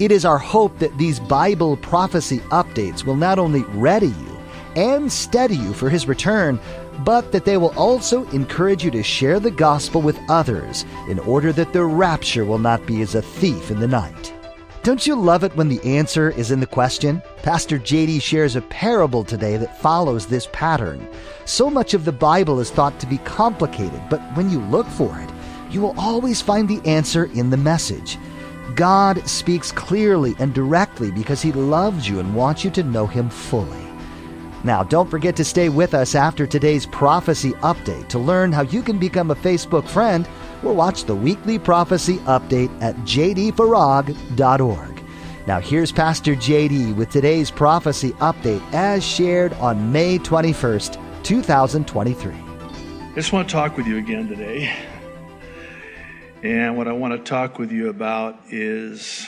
It is our hope that these Bible prophecy updates will not only ready you and steady you for His return, but that they will also encourage you to share the gospel with others in order that the rapture will not be as a thief in the night. Don't you love it when the answer is in the question? Pastor JD shares a parable today that follows this pattern. So much of the Bible is thought to be complicated, but when you look for it, you will always find the answer in the message. God speaks clearly and directly because He loves you and wants you to know Him fully. Now, don't forget to stay with us after today's prophecy update to learn how you can become a Facebook friend or watch the weekly prophecy update at jdfarag.org. Now, here's Pastor JD with today's prophecy update as shared on May 21st, 2023. I just want to talk with you again today. And what I want to talk with you about is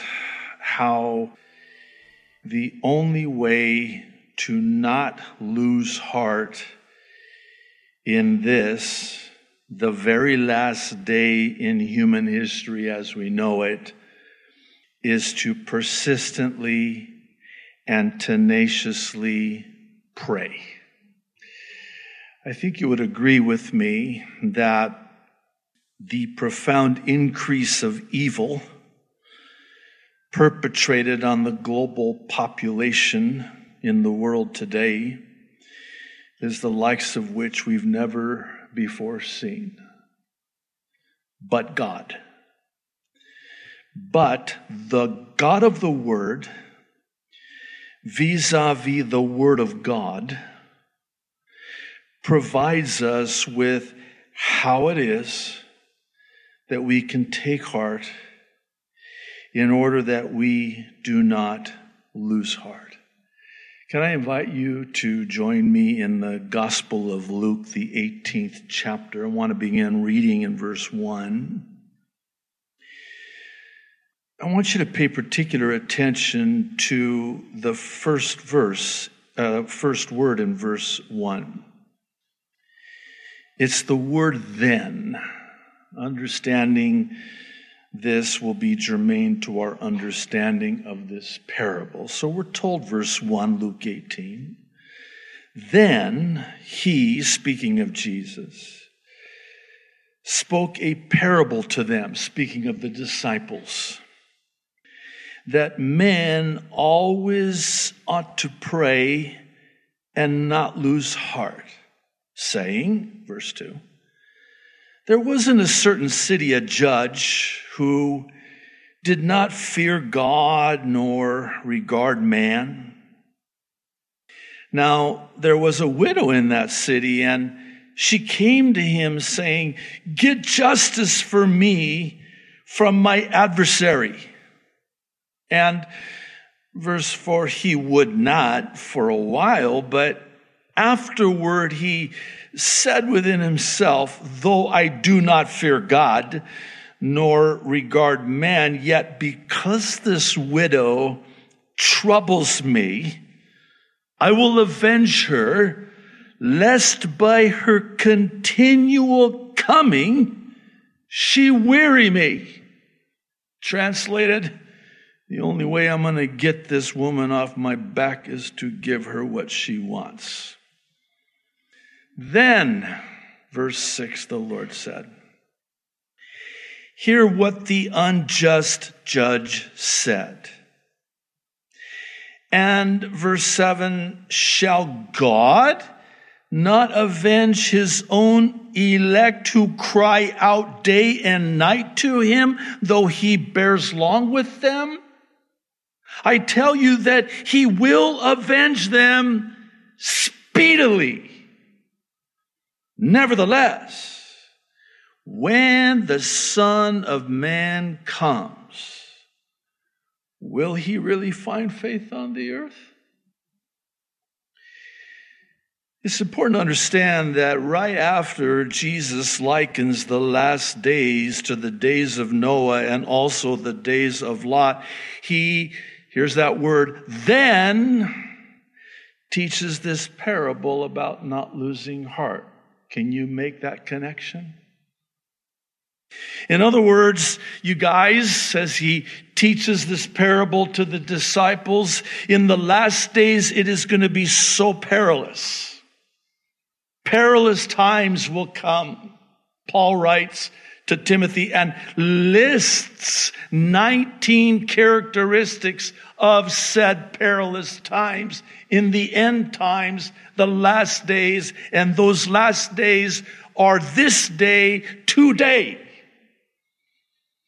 how the only way to not lose heart in this, the very last day in human history as we know it, is to persistently and tenaciously pray. I think you would agree with me that the profound increase of evil perpetrated on the global population in the world today is the likes of which we've never before seen. But God. But the God of the Word, vis a vis the Word of God, provides us with how it is that we can take heart in order that we do not lose heart. Can I invite you to join me in the Gospel of Luke, the 18th chapter? I want to begin reading in verse 1. I want you to pay particular attention to the first verse, uh, first word in verse 1. It's the word then. Understanding this will be germane to our understanding of this parable. So we're told, verse 1, Luke 18. Then he, speaking of Jesus, spoke a parable to them, speaking of the disciples, that men always ought to pray and not lose heart, saying, verse 2, there was in a certain city a judge who did not fear God nor regard man. Now, there was a widow in that city, and she came to him saying, Get justice for me from my adversary. And verse 4 he would not for a while, but afterward he said within himself, Though I do not fear God, nor regard man, yet because this widow troubles me, I will avenge her, lest by her continual coming she weary me. Translated, the only way I'm going to get this woman off my back is to give her what she wants. Then, verse 6, the Lord said, Hear what the unjust judge said. And verse 7 Shall God not avenge his own elect who cry out day and night to him, though he bears long with them? I tell you that he will avenge them speedily. Nevertheless, when the Son of Man comes, will he really find faith on the earth? It's important to understand that right after Jesus likens the last days to the days of Noah and also the days of Lot, he, here's that word, then teaches this parable about not losing heart. Can you make that connection? In other words, you guys, as he teaches this parable to the disciples, in the last days it is going to be so perilous Perilous times will come, Paul writes to Timothy, and lists 19 characteristics of said perilous times in the end times, the last days, and those last days are this day, today.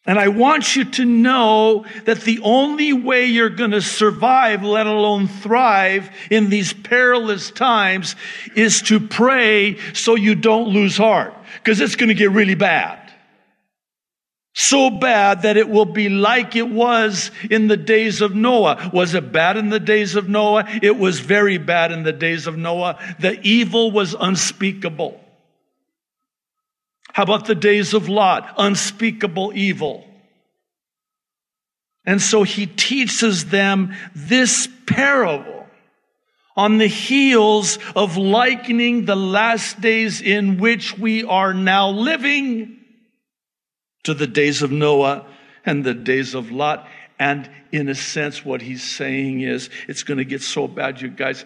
And I want you to know that the only way you're going to survive, let alone thrive in these perilous times is to pray so you don't lose heart. Because it's going to get really bad. So bad that it will be like it was in the days of Noah. Was it bad in the days of Noah? It was very bad in the days of Noah. The evil was unspeakable. How about the days of Lot? Unspeakable evil. And so he teaches them this parable on the heels of likening the last days in which we are now living to the days of Noah and the days of Lot. And in a sense, what he's saying is it's going to get so bad, you guys.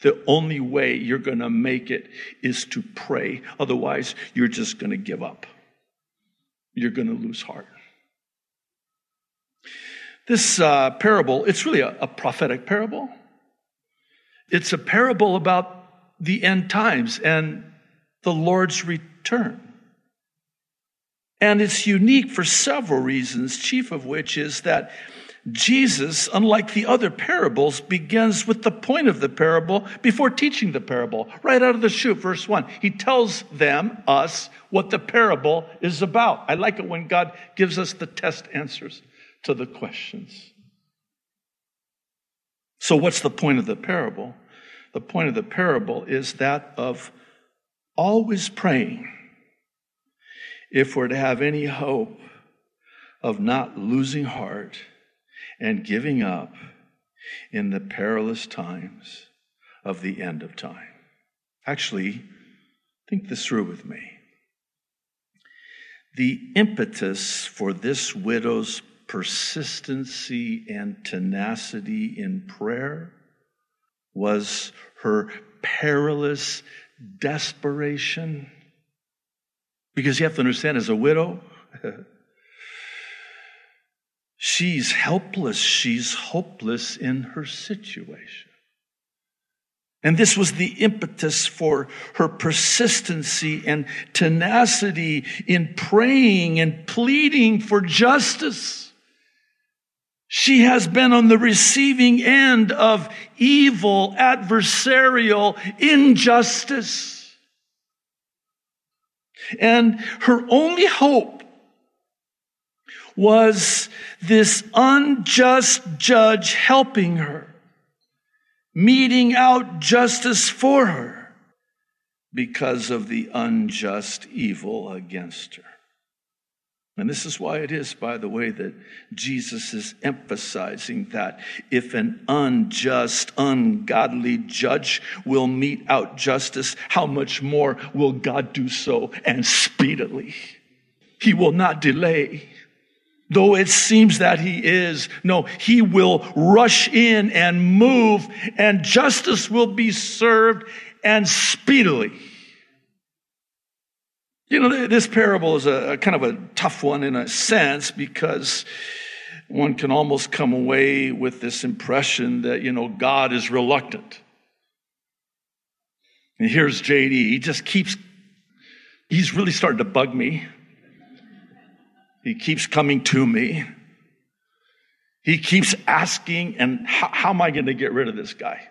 The only way you're going to make it is to pray. Otherwise, you're just going to give up. You're going to lose heart. This uh, parable, it's really a, a prophetic parable. It's a parable about the end times and the Lord's return. And it's unique for several reasons, chief of which is that Jesus, unlike the other parables, begins with the point of the parable before teaching the parable. Right out of the chute, verse 1. He tells them, us, what the parable is about. I like it when God gives us the test answers to the questions. So, what's the point of the parable? The point of the parable is that of always praying if we're to have any hope of not losing heart and giving up in the perilous times of the end of time. Actually, think this through with me. The impetus for this widow's persistency and tenacity in prayer was her perilous desperation. Because you have to understand, as a widow, She's helpless. She's hopeless in her situation. And this was the impetus for her persistency and tenacity in praying and pleading for justice. She has been on the receiving end of evil, adversarial injustice. And her only hope was this unjust judge helping her, meting out justice for her because of the unjust evil against her. And this is why it is, by the way, that Jesus is emphasizing that if an unjust, ungodly judge will mete out justice, how much more will God do so and speedily? He will not delay though it seems that he is. No, he will rush in and move and justice will be served and speedily. You know, this parable is a, a kind of a tough one in a sense because one can almost come away with this impression that, you know, God is reluctant. And here's JD. He just keeps, he's really starting to bug me. He keeps coming to me. He keeps asking, and how, how am I going to get rid of this guy?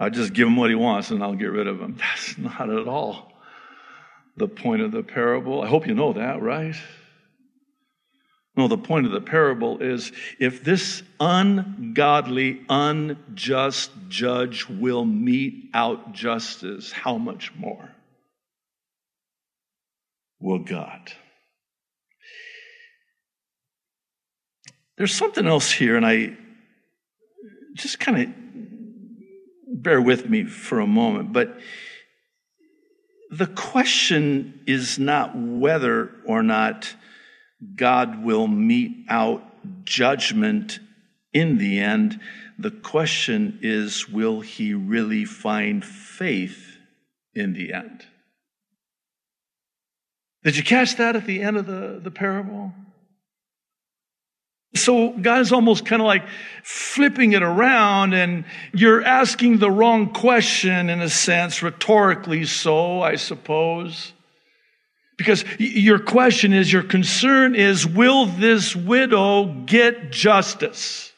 I just give him what he wants and I'll get rid of him. That's not at all the point of the parable. I hope you know that, right? No, the point of the parable is if this ungodly, unjust judge will mete out justice, how much more will God? There's something else here, and I just kind of bear with me for a moment, but the question is not whether or not God will mete out judgment in the end. The question is, will he really find faith in the end? Did you catch that at the end of the, the parable? So God is almost kind of like flipping it around and you're asking the wrong question in a sense, rhetorically so, I suppose. Because your question is, your concern is, will this widow get justice?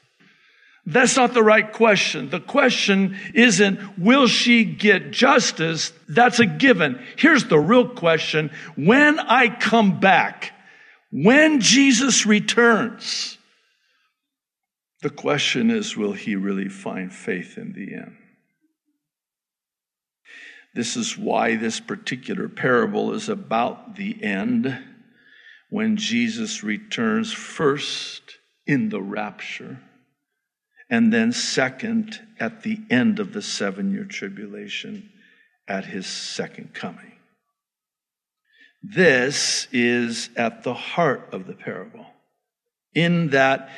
That's not the right question. The question isn't, will she get justice? That's a given. Here's the real question. When I come back, when Jesus returns, the question is, will he really find faith in the end? This is why this particular parable is about the end when Jesus returns first in the rapture and then second at the end of the seven year tribulation at his second coming. This is at the heart of the parable, in that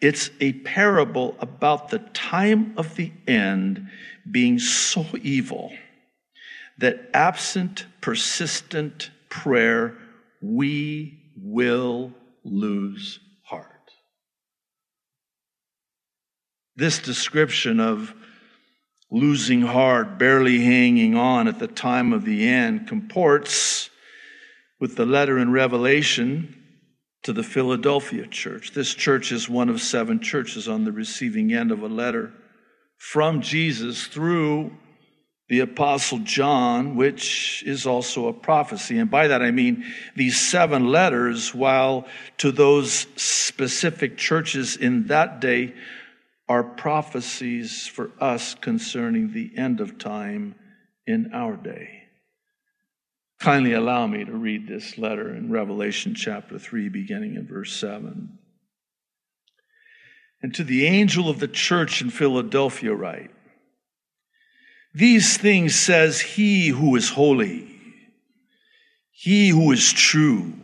it's a parable about the time of the end being so evil that absent persistent prayer, we will lose heart. This description of losing heart, barely hanging on at the time of the end, comports with the letter in Revelation to the Philadelphia church. This church is one of seven churches on the receiving end of a letter from Jesus through the Apostle John, which is also a prophecy. And by that I mean these seven letters, while to those specific churches in that day are prophecies for us concerning the end of time in our day. Kindly allow me to read this letter in Revelation chapter 3, beginning in verse 7. And to the angel of the church in Philadelphia, write, these things says he who is holy, he who is true,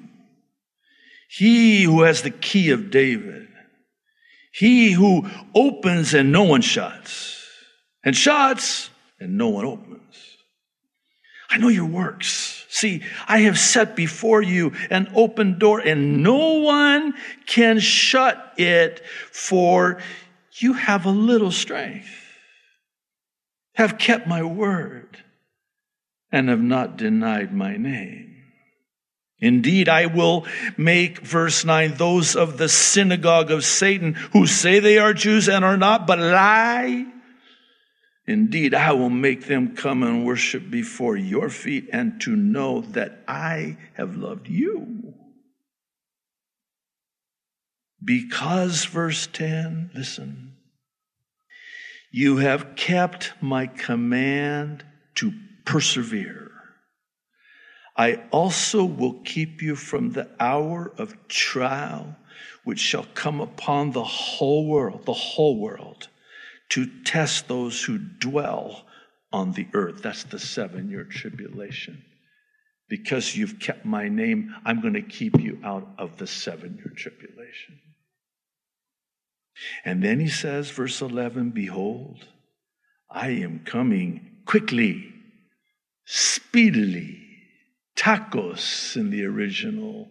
he who has the key of David, he who opens and no one shuts, and shuts and no one opens. I know your works. See, I have set before you an open door and no one can shut it for you have a little strength have kept my word and have not denied my name. Indeed, I will make, verse 9, those of the synagogue of Satan who say they are Jews and are not, but lie. Indeed, I will make them come and worship before your feet and to know that I have loved you. Because, verse 10, listen, you have kept my command to persevere. I also will keep you from the hour of trial which shall come upon the whole world, the whole world, to test those who dwell on the earth. That's the seven year tribulation. Because you've kept my name, I'm going to keep you out of the seven year tribulation. And then he says, verse 11, Behold, I am coming quickly, speedily, tachos in the original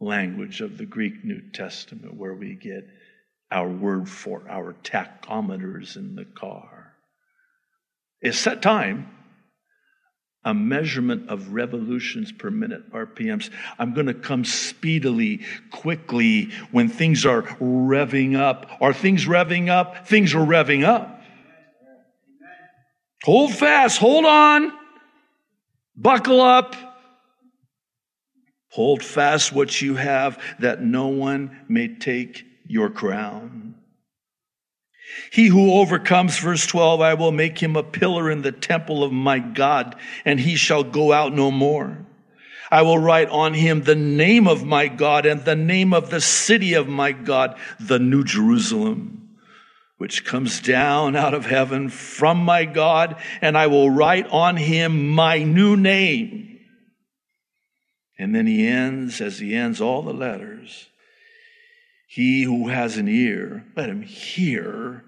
language of the Greek New Testament, where we get our word for our tachometers in the car. It's set time a measurement of revolutions per minute, RPMs. I'm going to come speedily, quickly when things are revving up. Are things revving up? Things are revving up. Hold fast, hold on, buckle up, Hold fast what you have, that no one may take your crown. He who overcomes, verse 12, I will make him a pillar in the temple of my God, and he shall go out no more. I will write on him the name of my God and the name of the city of my God, the New Jerusalem, which comes down out of heaven from my God, and I will write on him my new name. And then he ends, as he ends all the letters, he who has an ear, let him hear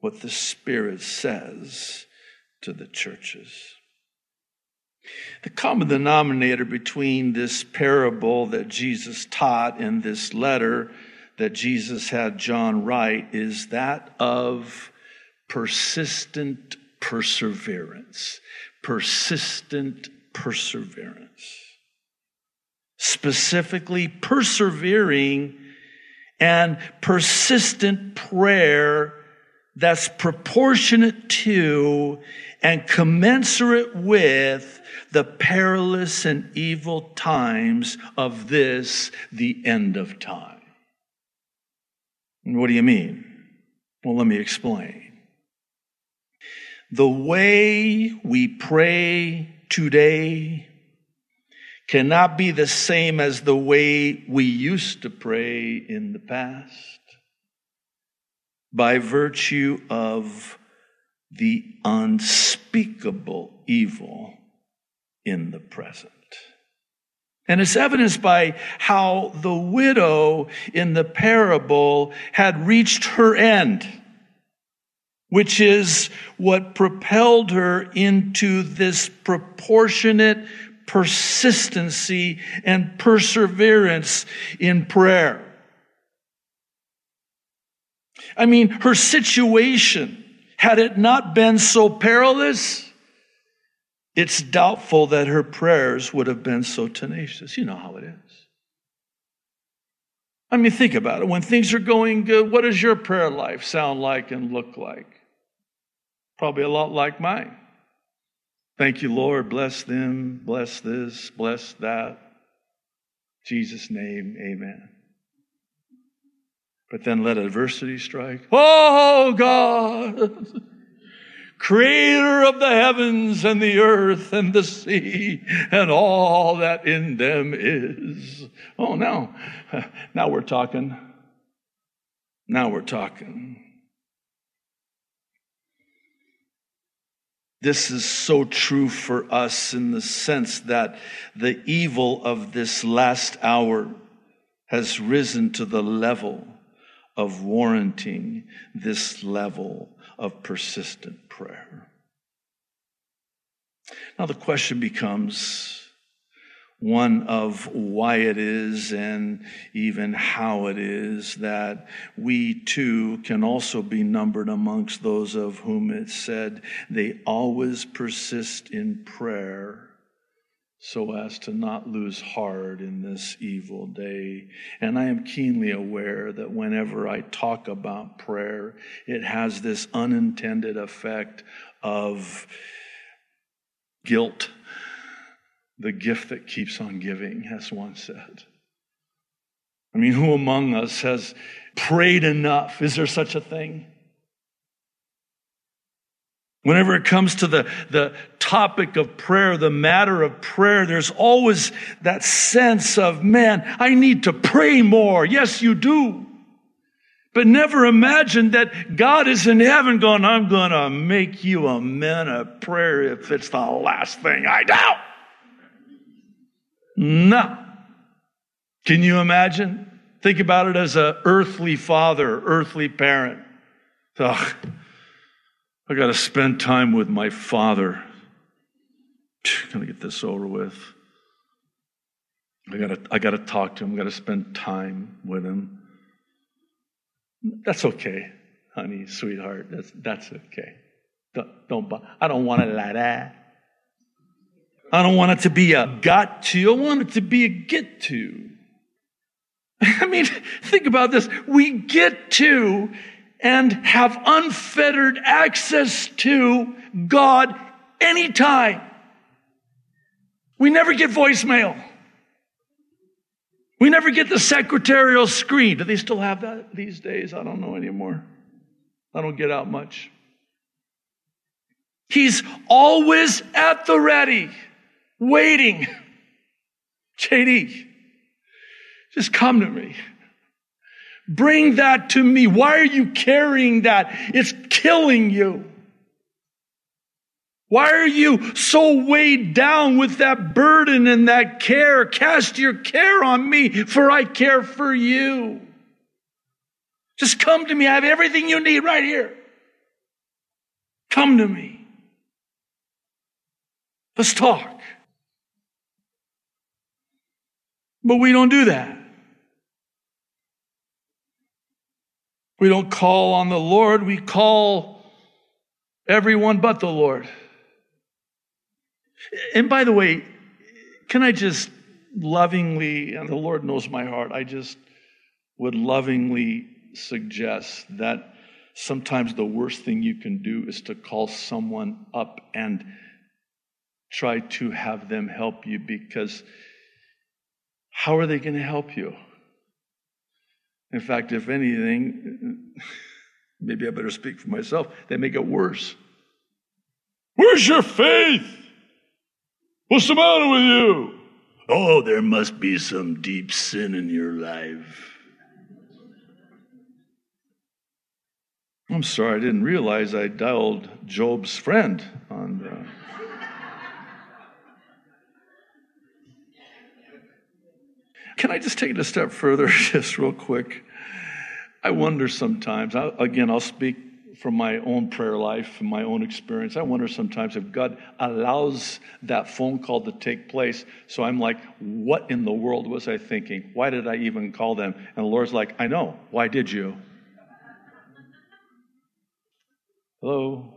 what the Spirit says to the churches. The common denominator between this parable that Jesus taught and this letter that Jesus had John write is that of persistent perseverance. Persistent perseverance. Specifically, persevering and persistent prayer that's proportionate to and commensurate with the perilous and evil times of this, the end of time. And what do you mean? Well, let me explain. The way we pray today cannot be the same as the way we used to pray in the past by virtue of the unspeakable evil in the present. And it's evidenced by how the widow in the parable had reached her end, which is what propelled her into this proportionate persistency and perseverance in prayer. I mean, her situation, had it not been so perilous, it's doubtful that her prayers would have been so tenacious. You know how it is. I mean, think about it. When things are going good, what does your prayer life sound like and look like? Probably a lot like mine. Thank you, Lord. Bless them. Bless this. Bless that. Jesus' name, amen. But then let adversity strike. Oh, God, creator of the heavens and the earth and the sea and all that in them is. Oh, now, now we're talking. Now we're talking. This is so true for us in the sense that the evil of this last hour has risen to the level of warranting this level of persistent prayer. Now the question becomes one of why it is and even how it is that we too can also be numbered amongst those of whom it said they always persist in prayer so as to not lose heart in this evil day. And I am keenly aware that whenever I talk about prayer, it has this unintended effect of guilt the gift that keeps on giving, as one said. I mean, who among us has prayed enough? Is there such a thing? Whenever it comes to the, the topic of prayer, the matter of prayer, there's always that sense of, man, I need to pray more. Yes, you do. But never imagine that God is in heaven going, I'm going to make you a man of prayer if it's the last thing I do. No. Can you imagine? Think about it as an earthly father, earthly parent. Ugh, I got to spend time with my father. Gonna get this over with. I gotta, I gotta talk to him. I gotta spend time with him. That's okay, honey, sweetheart. That's that's okay. Don't, don't I don't want it like that. I don't want it to be a got to. I want it to be a get to. I mean, think about this. We get to and have unfettered access to God anytime. We never get voicemail. We never get the secretarial screen. Do they still have that these days? I don't know anymore. I don't get out much. He's always at the ready, waiting. JD, just come to me. Bring that to me. Why are you carrying that? It's killing you. Why are you so weighed down with that burden and that care? Cast your care on me, for I care for you. Just come to me. I have everything you need right here. Come to me. Let's talk. But we don't do that. We don't call on the Lord, we call everyone but the Lord. And by the way, can I just lovingly, and the Lord knows my heart, I just would lovingly suggest that sometimes the worst thing you can do is to call someone up and try to have them help you because how are they going to help you? In fact, if anything, maybe I better speak for myself, they make it worse. Where's your faith? What's the matter with you? Oh, there must be some deep sin in your life. I'm sorry, I didn't realize I dialed Job's friend on. Uh... Can I just take it a step further, just real quick? I wonder sometimes, I, again, I'll speak from my own prayer life and my own experience. I wonder sometimes if God allows that phone call to take place. So I'm like, what in the world was I thinking? Why did I even call them? And the Lord's like, I know. Why did you? Hello?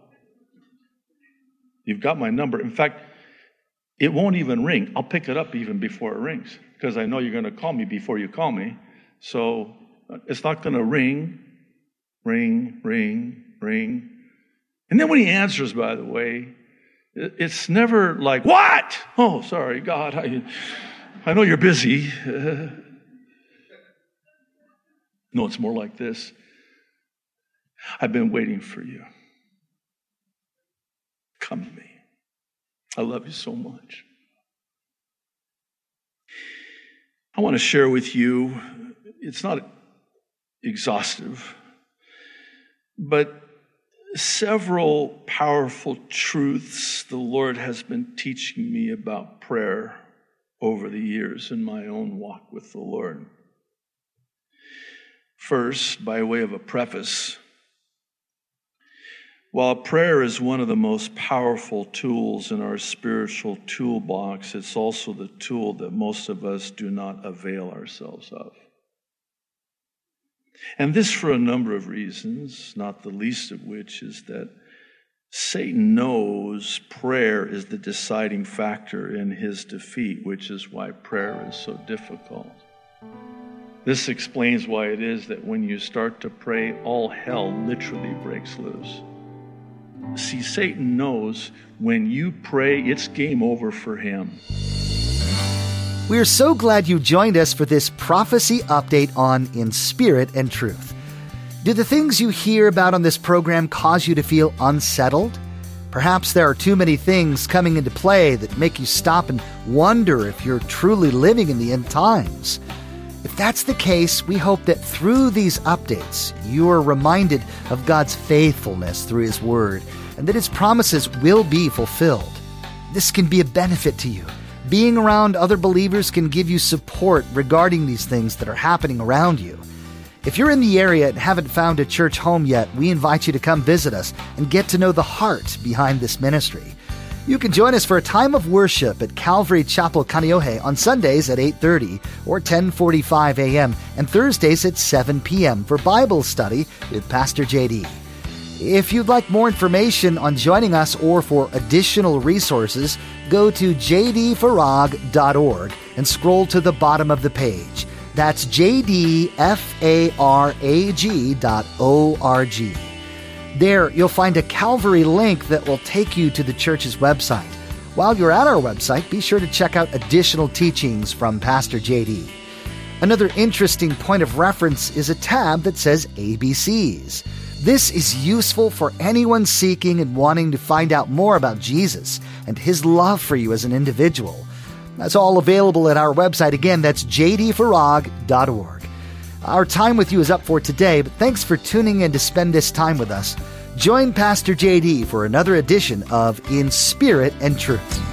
You've got my number. In fact, it won't even ring. I'll pick it up even before it rings because I know you're going to call me before you call me. So uh, it's not going to ring, ring, ring, ring. And then when he answers, by the way, it's never like, What? Oh, sorry, God, I, I know you're busy. No, it's more like this I've been waiting for you. Come to me. I love you so much. I want to share with you, it's not exhaustive, but several powerful truths the Lord has been teaching me about prayer over the years in my own walk with the Lord. First, by way of a preface, while prayer is one of the most powerful tools in our spiritual toolbox, it's also the tool that most of us do not avail ourselves of. And this for a number of reasons, not the least of which is that Satan knows prayer is the deciding factor in his defeat, which is why prayer is so difficult. This explains why it is that when you start to pray, all hell literally breaks loose. See, Satan knows when you pray, it's game over for him. We're so glad you joined us for this prophecy update on In Spirit and Truth. Do the things you hear about on this program cause you to feel unsettled? Perhaps there are too many things coming into play that make you stop and wonder if you're truly living in the end times. If that's the case, we hope that through these updates, you are reminded of God's faithfulness through His Word and that His promises will be fulfilled. This can be a benefit to you. Being around other believers can give you support regarding these things that are happening around you. If you're in the area and haven't found a church home yet, we invite you to come visit us and get to know the heart behind this ministry. You can join us for a time of worship at Calvary Chapel Kaneohe on Sundays at 8:30 or 10:45 a.m. and Thursdays at 7 p.m. for Bible study with Pastor JD. If you'd like more information on joining us or for additional resources, go to jdfarag.org and scroll to the bottom of the page. That's jdfarag.org. There, you'll find a Calvary link that will take you to the church's website. While you're at our website, be sure to check out additional teachings from Pastor JD. Another interesting point of reference is a tab that says ABCs. This is useful for anyone seeking and wanting to find out more about Jesus and his love for you as an individual. That's all available at our website. Again, that's jdfarag.org. Our time with you is up for today, but thanks for tuning in to spend this time with us. Join Pastor JD for another edition of In Spirit and Truth.